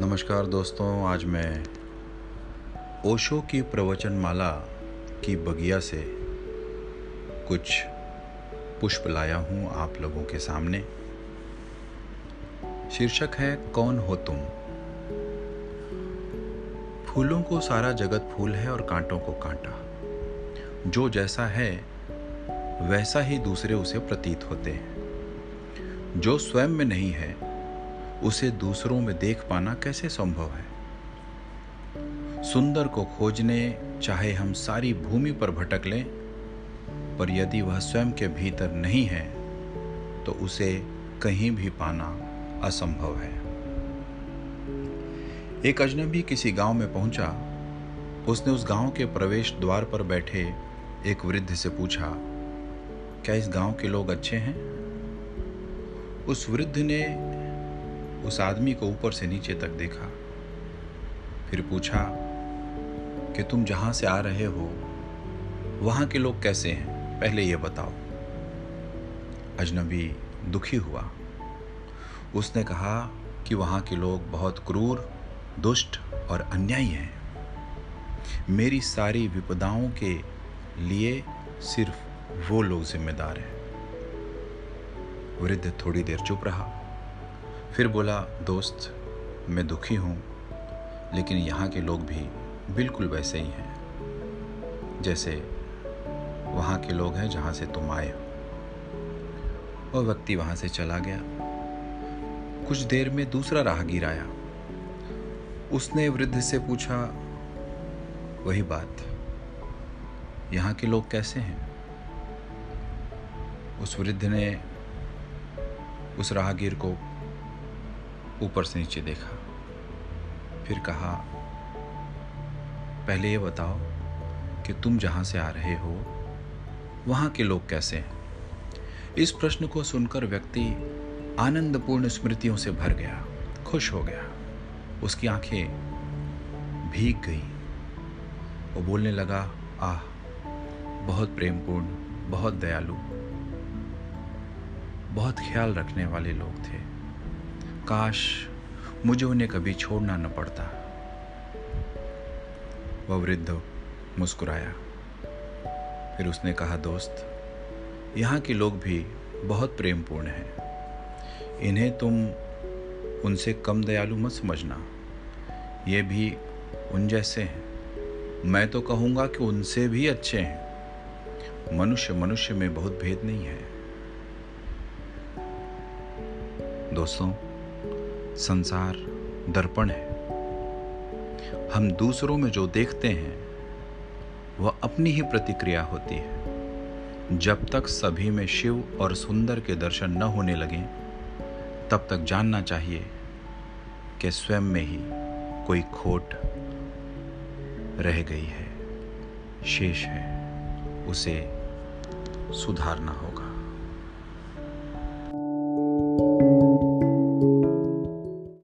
नमस्कार दोस्तों, आज मैं ओशो की प्रवचन माला की बगिया से कुछ पुष्प लाया हूँ आप लोगों के सामने। शीर्षक है, कौन हो तुम? फूलों को सारा जगत फूल है और कांटों को कांटा। जो जैसा है, वैसा ही दूसरे उसे प्रतीत होते हैं। जो स्वयं में नहीं है उसे दूसरों में देख पाना कैसे संभव है? सुंदर को खोजने, चाहे हम सारी भूमि पर भटक लें, पर यदि वह स्वयं के भीतर नहीं है तो उसे कहीं भी पाना असंभव है। एक अजनबी किसी गाँव में पहुँचा। उसने उस गाँव के प्रवेश द्वार पर बैठे एक वृद्ध से पूछा, क्या इस गाँव के लोग अच्छे हैं? उस वृद्ध ने उस आदमी को ऊपर से नीचे तक देखा। फिर पूछा कि तुम जहाँ से आ रहे हो, वहाँ के लोग कैसे हैं? पहले ये बताओ। अजनबी दुखी हुआ। उसने कहा कि वहाँ के लोग बहुत क्रूर, दुष्ट और अन्यायी हैं। मेरी सारी विपदाओं के लिए सिर्फ़ वो लोग जिम्मेदार हैं। वृद्ध थोड़ी देर चुप रहा। फिर बोला, दोस्त, मैं दुखी हूँ, लेकिन यहाँ के लोग भी बिल्कुल वैसे ही हैं। जैसे वहाँ के लोग हैं जहाँ से तुम आए हो। वह व्यक्ति वहाँ से चला गया। कुछ देर में दूसरा राहगीर आया। उसने वृद्ध से पूछा, वही बात, यहाँ के लोग कैसे हैं? उस वृद्ध ने उस राहगीर को ऊपर से नीचे देखा। फिर कहा, पहले ये बताओ कि तुम जहाँ से आ रहे हो, वहाँ के लोग कैसे हैं? इस प्रश्न को सुनकर व्यक्ति आनंदपूर्ण स्मृतियों से भर गया, खुश हो गया। उसकी आँखें भीग गई। वो बोलने लगा, आह, बहुत प्रेमपूर्ण, बहुत दयालु, बहुत ख्याल रखने वाले लोग थे। काश मुझे उन्हें कभी छोड़ना न पड़ता। वह वृद्ध मुस्कुराया। फिर उसने कहा, दोस्त, यहाँ के लोग भी बहुत प्रेमपूर्ण हैं। इन्हें तुम उनसे कम दयालु मत समझना। ये भी उन जैसे हैं। मैं तो कहूँगा कि उनसे भी अच्छे हैं। मनुष्य मनुष्य में बहुत भेद नहीं है। दोस्तों संसार दर्पण है। हम दूसरों में जो देखते हैं, वह अपनी ही प्रतिक्रिया होती है। जब तक सभी में शिव और सुंदर के दर्शन न होने लगे, तब तक जानना चाहिए कि स्वयं में ही कोई खोट रह गई है, शेष है, उसे सुधारना होगा।